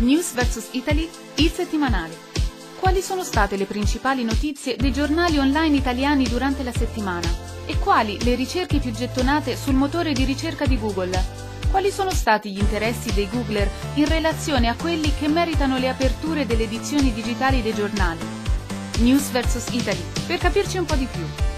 News vs Italy, il settimanale. Quali sono state le principali notizie dei giornali online italiani durante la settimana? E quali le ricerche più gettonate sul motore di ricerca di Google? Quali sono stati gli interessi dei Googler in relazione a quelli che meritano le aperture delle edizioni digitali dei giornali? News vs Italy, per capirci un po' di più.